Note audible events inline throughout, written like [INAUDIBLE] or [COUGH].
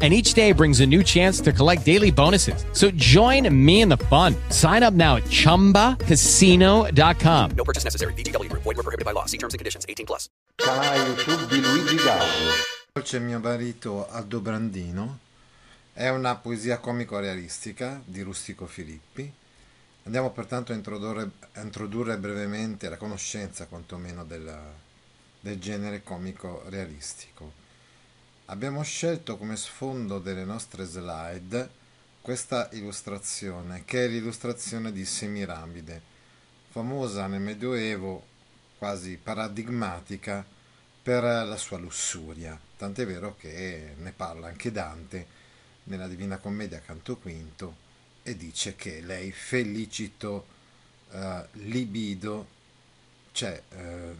and each day brings a new chance to collect daily bonuses. So join me in the fun. Sign up now at ChumbaCasino.com. No purchase necessary. VGW Group. Void were prohibited by law. See terms and conditions. 18 plus. Canale YouTube di Luigi Gaudio. C'è mio marito Aldo Brandino. È una poesia comico-realistica di Rustico Filippi. Andiamo pertanto a introdurre, a introdurre brevemente la conoscenza quantomeno della, del genere comico-realistico. Abbiamo scelto come sfondo delle nostre slide questa illustrazione, che è l'illustrazione di Semiramide, famosa nel Medioevo, quasi paradigmatica per la sua lussuria, tant'è vero che ne parla anche Dante nella Divina Commedia canto quinto e dice che lei felicito eh, libido, cioè eh,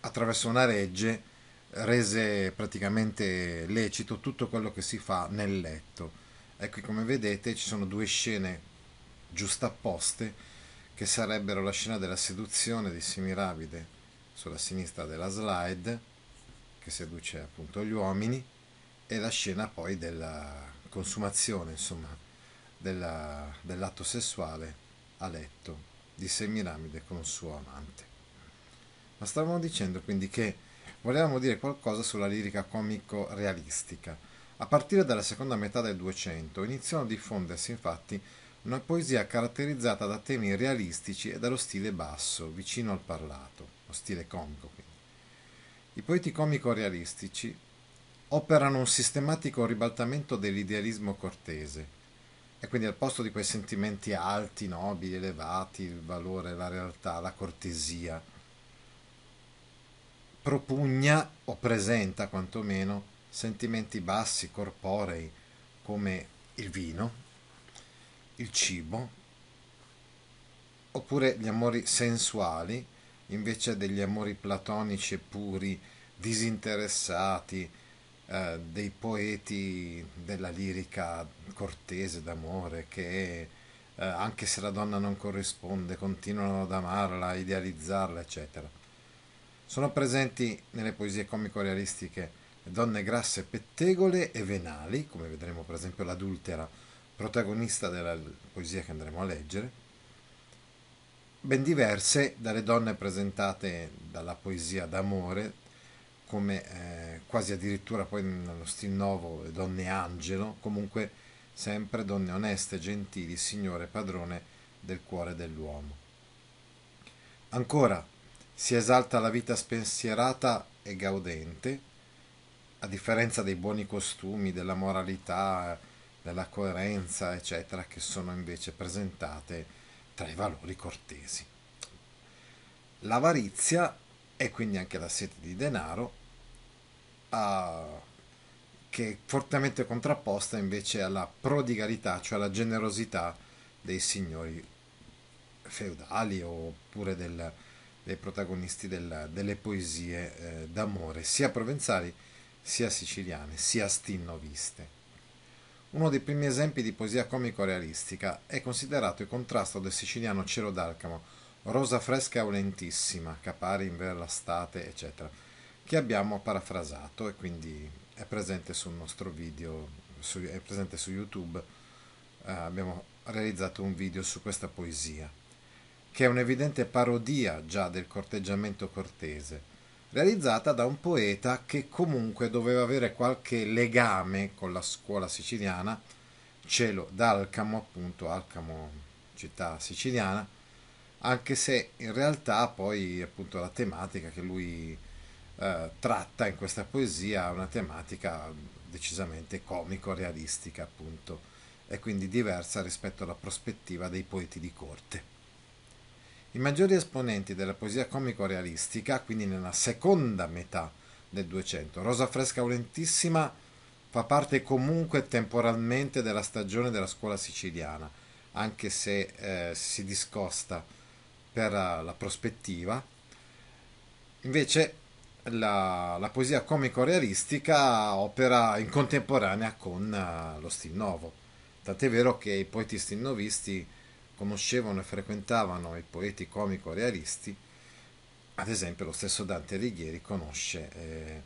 attraverso una regge, rese praticamente lecito tutto quello che si fa nel letto. Ecco, come vedete ci sono due scene giustapposte che sarebbero la scena della seduzione di Semiravide sulla sinistra della slide, che seduce appunto gli uomini, e la scena poi della consumazione, insomma, della, dell'atto sessuale a letto di Semiramide con il suo amante. Ma stavamo dicendo quindi che volevamo dire qualcosa sulla lirica comico-realistica. A partire dalla seconda metà del Duecento iniziò a diffondersi infatti una poesia caratterizzata da temi realistici e dallo stile basso, vicino al parlato, lo stile comico quindi. I poeti comico-realistici operano un sistematico ribaltamento dell'idealismo cortese e quindi al posto di quei sentimenti alti, nobili, elevati, il valore, la realtà, la cortesia, propugna o presenta quantomeno sentimenti bassi, corporei, come il vino, il cibo, oppure gli amori sensuali, invece degli amori platonici e puri, disinteressati, eh, dei poeti della lirica cortese d'amore che eh, anche se la donna non corrisponde continuano ad amarla, a idealizzarla, eccetera. Sono presenti nelle poesie comico-realistiche donne grasse pettegole e venali, come vedremo per esempio l'adultera, protagonista della poesia che andremo a leggere, ben diverse dalle donne presentate dalla poesia d'amore, come eh, quasi addirittura poi nello stil nuovo le donne angelo, comunque sempre donne oneste, gentili, signore padrone del cuore dell'uomo. Ancora, si esalta la vita spensierata e gaudente, a differenza dei buoni costumi, della moralità, della coerenza, eccetera, che sono invece presentate tra i valori cortesi. L'avarizia e quindi anche la sete di denaro, uh, che è fortemente contrapposta invece alla prodigalità, cioè alla generosità dei signori feudali oppure del, dei protagonisti del, delle poesie eh, d'amore, sia provenzali sia siciliane, sia stinnoviste. Uno dei primi esempi di poesia comico-realistica è considerato il contrasto del siciliano Cielo d'Alcamo, Rosa fresca e lentissima, capari in ver l'estate, eccetera, che abbiamo parafrasato e quindi è presente sul nostro video, su, è presente su YouTube. Eh, abbiamo realizzato un video su questa poesia che è un'evidente parodia già del corteggiamento cortese, realizzata da un poeta che comunque doveva avere qualche legame con la scuola siciliana, cielo d'Alcamo, appunto Alcamo, città siciliana, anche se in realtà poi appunto la tematica che lui eh, tratta in questa poesia è una tematica decisamente comico-realistica appunto e quindi diversa rispetto alla prospettiva dei poeti di corte. I maggiori esponenti della poesia comico-realistica, quindi nella seconda metà del Duecento, Rosa Fresca Aulentissima fa parte comunque temporalmente della stagione della scuola siciliana, anche se eh, si discosta per la prospettiva. Invece la, la poesia comico-realistica opera in contemporanea con uh, lo stil nuovo. Tant'è vero che i poeti stilnovisti conoscevano e frequentavano i poeti comico-realisti, ad esempio lo stesso Dante Alighieri conosce eh,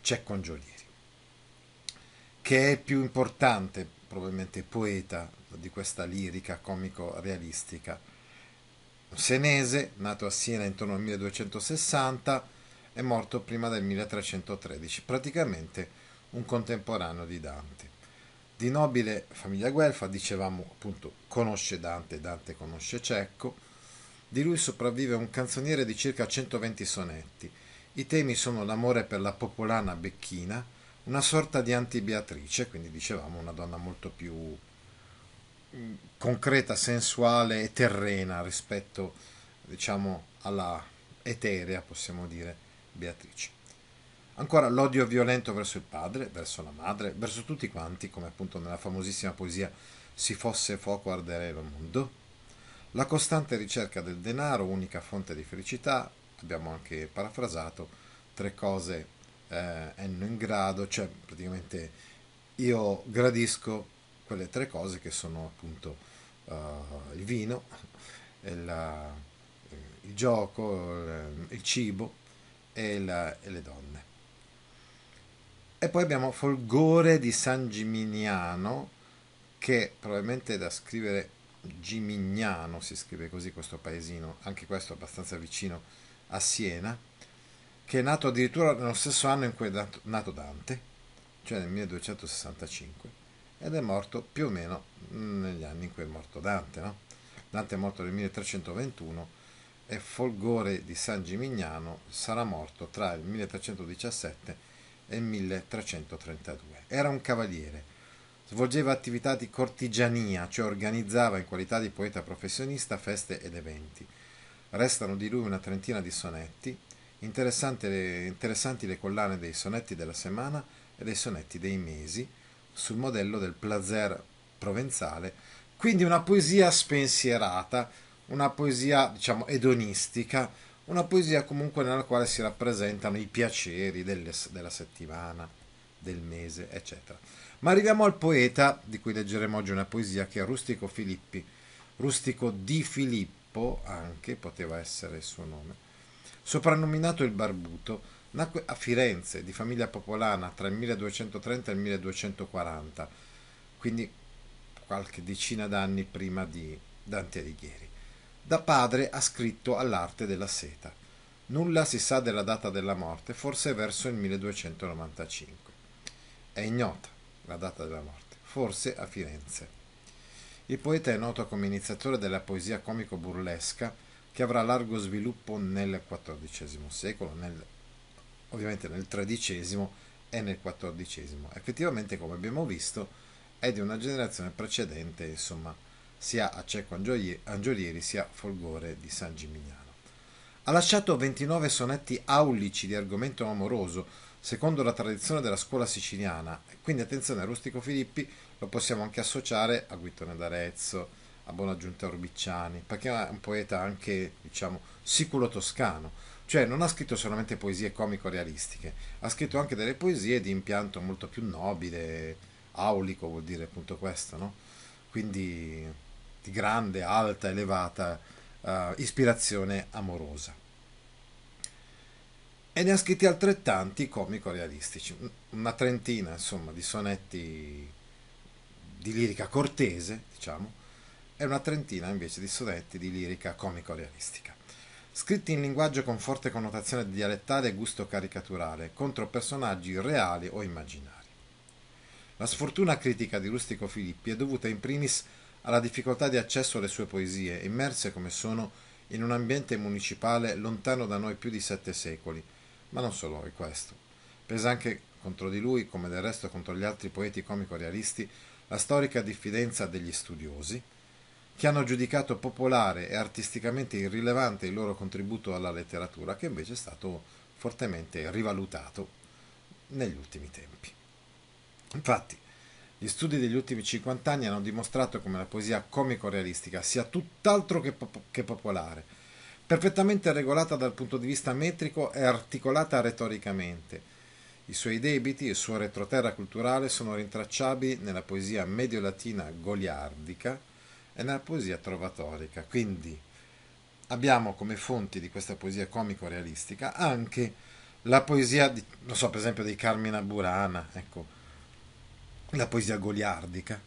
Cecco Angiolieri, che è più importante probabilmente poeta di questa lirica comico-realistica. Senese, nato a Siena intorno al 1260, è morto prima del 1313, praticamente un contemporaneo di Dante. Di nobile famiglia guelfa, dicevamo appunto, conosce Dante, Dante conosce Cecco. Di lui sopravvive un canzoniere di circa 120 sonetti. I temi sono l'amore per la popolana Becchina, una sorta di anti-Beatrice, quindi dicevamo una donna molto più mm, concreta, sensuale e terrena rispetto, diciamo, alla eterea, possiamo dire, Beatrice. Ancora l'odio violento verso il padre, verso la madre, verso tutti quanti, come appunto nella famosissima poesia Si fosse fuoco ardere il mondo. La costante ricerca del denaro, unica fonte di felicità, abbiamo anche parafrasato, tre cose eh, enno in grado, cioè praticamente io gradisco quelle tre cose che sono appunto uh, il vino, il, uh, il gioco, il, il cibo e, la, e le donne. E poi abbiamo Folgore di San Gimignano, che probabilmente è da scrivere Gimignano, si scrive così questo paesino, anche questo abbastanza vicino a Siena, che è nato addirittura nello stesso anno in cui è nato Dante, cioè nel 1265, ed è morto più o meno negli anni in cui è morto Dante. No? Dante è morto nel 1321 e Folgore di San Gimignano sarà morto tra il 1317 e il 1332. Era un cavaliere, svolgeva attività di cortigiania, cioè organizzava in qualità di poeta professionista feste ed eventi. Restano di lui una trentina di sonetti, interessanti le, collane dei sonetti della settimana e dei sonetti dei mesi, sul modello del plazer provenzale, quindi una poesia spensierata, una poesia, diciamo, edonistica, una poesia comunque nella quale si rappresentano i piaceri delle, della settimana, del mese, eccetera. Ma arriviamo al poeta di cui leggeremo oggi una poesia che è Rustico Filippi, Rustico di Filippo, anche poteva essere il suo nome, soprannominato il Barbuto, nacque a Firenze, di famiglia popolana, tra il 1230 e il 1240, quindi qualche decina d'anni prima di Dante Alighieri. Da padre ha scritto all'arte della seta. Nulla si sa della data della morte, forse verso il 1295. È ignota la data della morte, forse a Firenze. Il poeta è noto come iniziatore della poesia comico-burlesca che avrà largo sviluppo nel XIV secolo, nel, ovviamente nel XIII e nel XIV. Effettivamente, come abbiamo visto, è di una generazione precedente, insomma, sia a Cecco Angiolieri sia Folgore di San Gimignano. Ha lasciato 29 sonetti aulici di argomento amoroso, secondo la tradizione della scuola siciliana, quindi attenzione, Rustico Filippi lo possiamo anche associare a Guittone d'Arezzo, a Bonaggiunta Orbicciani, perché è un poeta anche, diciamo, siculo toscano, cioè non ha scritto solamente poesie comico-realistiche, ha scritto anche delle poesie di impianto molto più nobile, aulico vuol dire appunto questo, no? Quindi di grande, alta, elevata uh, ispirazione amorosa. E ne ha scritti altrettanti comico-realistici, una trentina insomma di sonetti di lirica cortese, diciamo, e una trentina invece di sonetti di lirica comico-realistica, scritti in linguaggio con forte connotazione dialettale e gusto caricaturale, contro personaggi reali o immaginari. La sfortuna critica di Rustico Filippi è dovuta in primis alla difficoltà di accesso alle sue poesie, immerse come sono in un ambiente municipale lontano da noi più di sette secoli. Ma non solo è questo. Pesa anche contro di lui, come del resto contro gli altri poeti comico-realisti, la storica diffidenza degli studiosi, che hanno giudicato popolare e artisticamente irrilevante il loro contributo alla letteratura, che invece è stato fortemente rivalutato negli ultimi tempi. Infatti, gli studi degli ultimi 50 anni hanno dimostrato come la poesia comico-realistica sia tutt'altro che, pop- che popolare, perfettamente regolata dal punto di vista metrico e articolata retoricamente. I suoi debiti e il suo retroterra culturale sono rintracciabili nella poesia medio-latina goliardica e nella poesia trovatorica. Quindi abbiamo come fonti di questa poesia comico-realistica anche la poesia, di, non so, per esempio, di Carmina Burana, ecco, la poesia goliardica.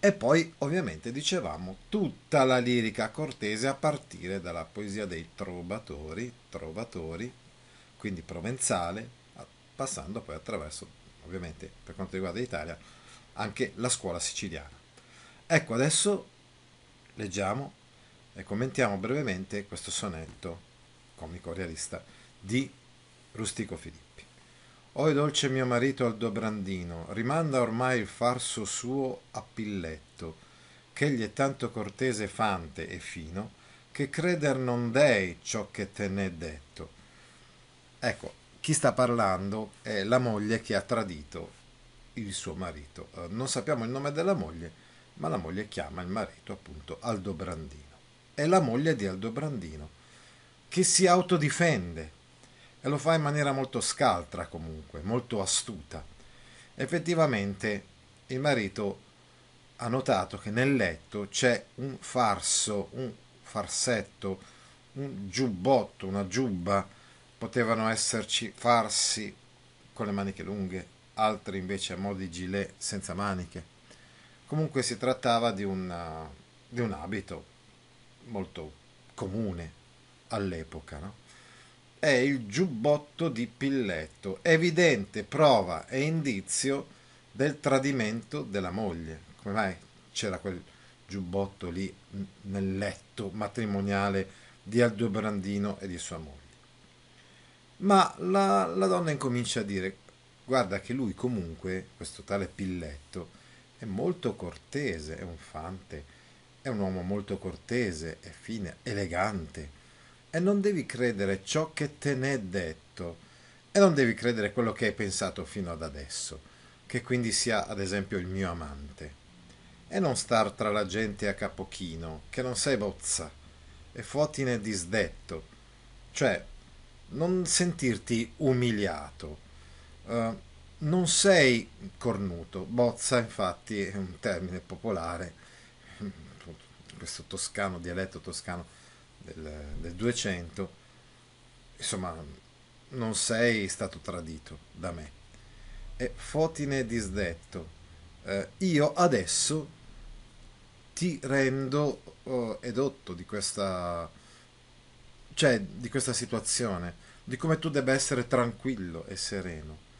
E poi, ovviamente, dicevamo, tutta la lirica cortese a partire dalla poesia dei trovatori, trovatori, quindi provenzale, passando poi attraverso, ovviamente, per quanto riguarda l'Italia, anche la scuola siciliana. Ecco, adesso leggiamo e commentiamo brevemente questo sonetto comico realista di Rustico Filippi. Oi dolce mio marito al Dobrandino, rimanda ormai il farso suo a Pilletto, ch'egli è tanto cortese fante e fino, che creder non dei ciò che te ne è detto. Ecco, chi sta parlando è la moglie che ha tradito il suo marito. Eh, non sappiamo il nome della moglie, ma la moglie chiama il marito appunto Aldobrandino. È la moglie di Aldobrandino, che si autodifende e lo fa in maniera molto scaltra comunque, molto astuta. Effettivamente il marito ha notato che nel letto c'è un farso, un farsetto, un giubbotto, una giubba, potevano esserci farsi con le maniche lunghe, altri invece a mo' di gilet senza maniche. Comunque si trattava di, una, di un abito molto comune all'epoca, no? È il giubbotto di Pilletto, evidente prova e indizio del tradimento della moglie. Come mai c'era quel giubbotto lì nel letto matrimoniale di Aldobrandino e di sua moglie? Ma la, la donna incomincia a dire, guarda che lui comunque, questo tale Pilletto, è molto cortese, è un fante, è un uomo molto cortese, è fine, elegante e non devi credere ciò che te ne è detto e non devi credere quello che hai pensato fino ad adesso, che quindi sia ad esempio il mio amante. E non star tra la gente a capochino, che non sei bozza, e fotine disdetto, cioè non sentirti umiliato. Uh, non sei cornuto, bozza infatti è un termine popolare, [LAUGHS] questo toscano, dialetto toscano, del, del 200, insomma, non sei stato tradito da me. E fotine disdetto, eh, io adesso ti rendo oh, edotto di questa, cioè, di questa situazione, di come tu debba essere tranquillo e sereno.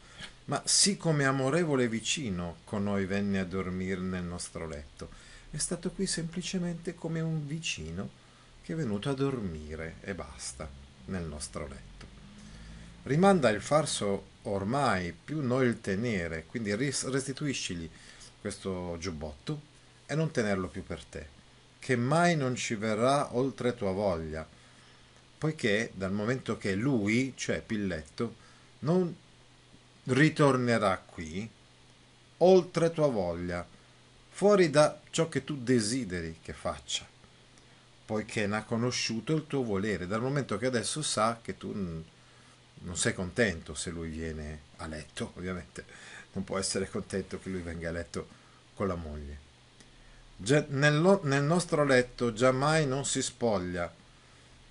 Ma sì come amorevole vicino con noi venne a dormire nel nostro letto, è stato qui semplicemente come un vicino che è venuto a dormire e basta nel nostro letto. Rimanda il farso ormai più noi il tenere, quindi restituiscigli questo giubbotto e non tenerlo più per te, che mai non ci verrà oltre tua voglia, poiché dal momento che lui, cioè Pilletto, non ritornerà qui, oltre tua voglia, fuori da ciò che tu desideri che faccia poiché ne ha conosciuto il tuo volere, dal momento che adesso sa che tu non sei contento se lui viene a letto, ovviamente non può essere contento che lui venga a letto con la moglie. Nel, nel nostro letto giammai non si spoglia,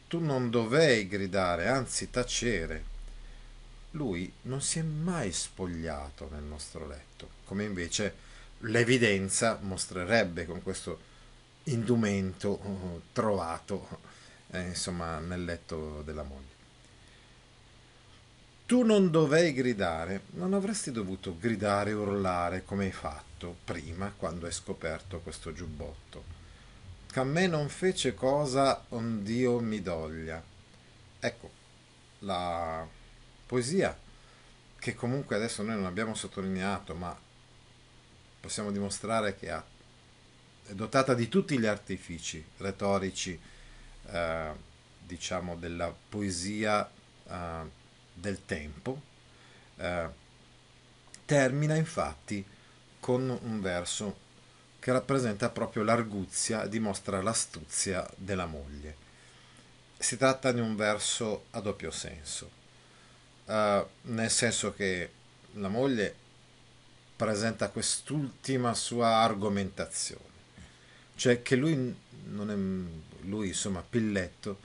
tu non dovei gridare, anzi tacere. Lui non si è mai spogliato nel nostro letto, come invece l'evidenza mostrerebbe con questo indumento uh, trovato eh, insomma nel letto della moglie. Tu non dovei gridare, non avresti dovuto gridare e urlare come hai fatto prima quando hai scoperto questo giubbotto. Che a me non fece cosa ond'io mi doglia. Ecco, la poesia, che comunque adesso noi non abbiamo sottolineato, ma possiamo dimostrare che ha è dotata di tutti gli artifici retorici, eh, diciamo, della poesia eh, del tempo. Eh, termina infatti con un verso che rappresenta proprio l'arguzia, dimostra l'astuzia della moglie. si tratta di un verso a doppio senso, uh, nel senso che la moglie presenta quest'ultima sua argomentazione, cioè che lui è, lui insomma Pilletto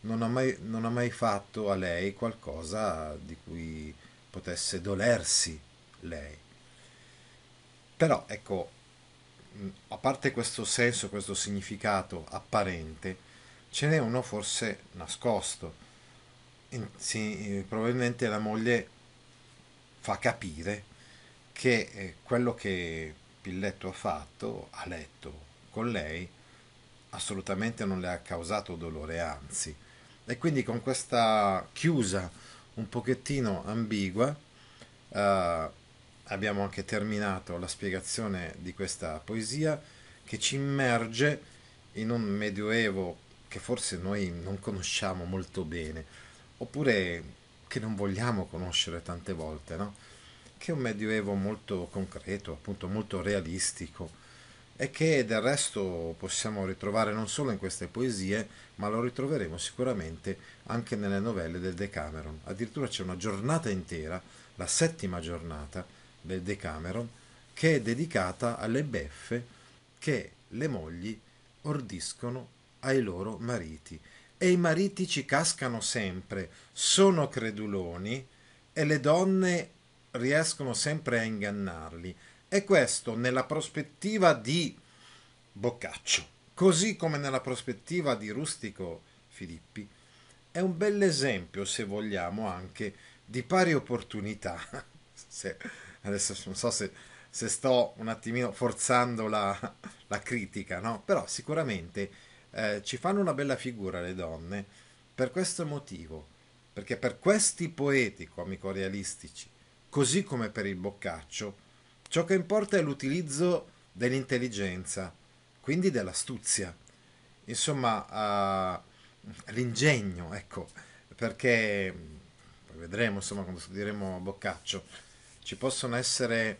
non ha, mai, non ha mai fatto a lei qualcosa di cui potesse dolersi lei. Però ecco, a parte questo senso, questo significato apparente, ce n'è uno forse nascosto. Sì, probabilmente la moglie fa capire che eh, quello che Pilletto ha fatto, a letto con lei, assolutamente non le ha causato dolore, anzi. E quindi con questa chiusa un pochettino ambigua eh, abbiamo anche terminato la spiegazione di questa poesia che ci immerge in un medioevo che forse noi non conosciamo molto bene, oppure che non vogliamo conoscere tante volte, no? che è un medioevo molto concreto, appunto molto realistico e che del resto possiamo ritrovare non solo in queste poesie, ma lo ritroveremo sicuramente anche nelle novelle del Decameron. Addirittura c'è una giornata intera, la settima giornata del Decameron, che è dedicata alle beffe che le mogli ordiscono ai loro mariti. E i mariti ci cascano sempre, sono creduloni e le donne riescono sempre a ingannarli. E questo nella prospettiva di Boccaccio, così come nella prospettiva di Rustico Filippi, è un bel esempio, se vogliamo, anche di pari opportunità. [LAUGHS] se, adesso non so se, se, sto un attimino forzando la, la critica, no? Però sicuramente eh, ci fanno una bella figura le donne per questo motivo, perché per questi poeti comico-realistici, così come per il Boccaccio, ciò che importa è l'utilizzo dell'intelligenza, quindi dell'astuzia, insomma uh, l'ingegno, ecco, perché poi vedremo insomma quando studieremo Boccaccio, ci possono essere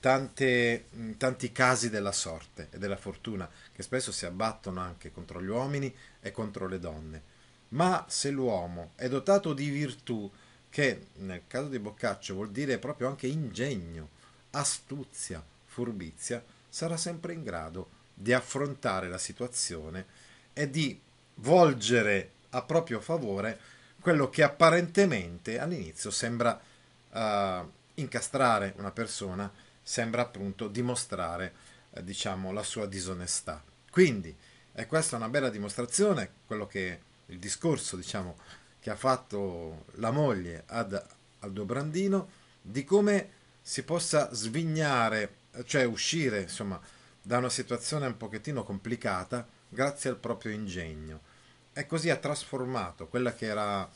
tante, tanti casi della sorte e della fortuna che spesso si abbattono anche contro gli uomini e contro le donne. Ma se l'uomo è dotato di virtù, che nel caso di Boccaccio vuol dire proprio anche ingegno, astuzia, furbizia, sarà sempre in grado di affrontare la situazione e di volgere a proprio favore quello che apparentemente all'inizio sembra uh, incastrare una persona sembra appunto dimostrare eh, diciamo, la sua disonestà. Quindi è questa una bella dimostrazione, quello che il discorso diciamo, che ha fatto la moglie ad Aldobrandino, di come si possa svignare, cioè uscire insomma, da una situazione un pochettino complicata grazie al proprio ingegno. E così ha trasformato quella che era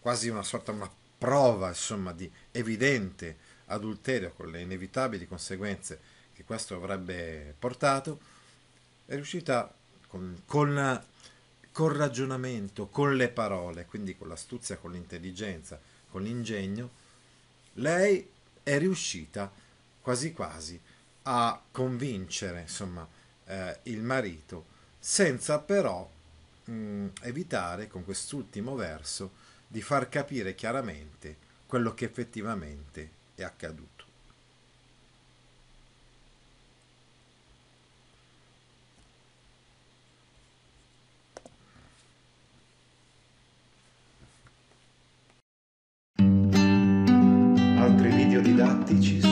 quasi una sorta, una prova insomma, di evidente adulterio con le inevitabili conseguenze che questo avrebbe portato, è riuscita con, con, col ragionamento, con le parole, quindi con l'astuzia, con l'intelligenza, con l'ingegno, lei è riuscita quasi quasi a convincere insomma, eh, il marito senza però mh, evitare con quest'ultimo verso di far capire chiaramente quello che effettivamente è accaduto. Altri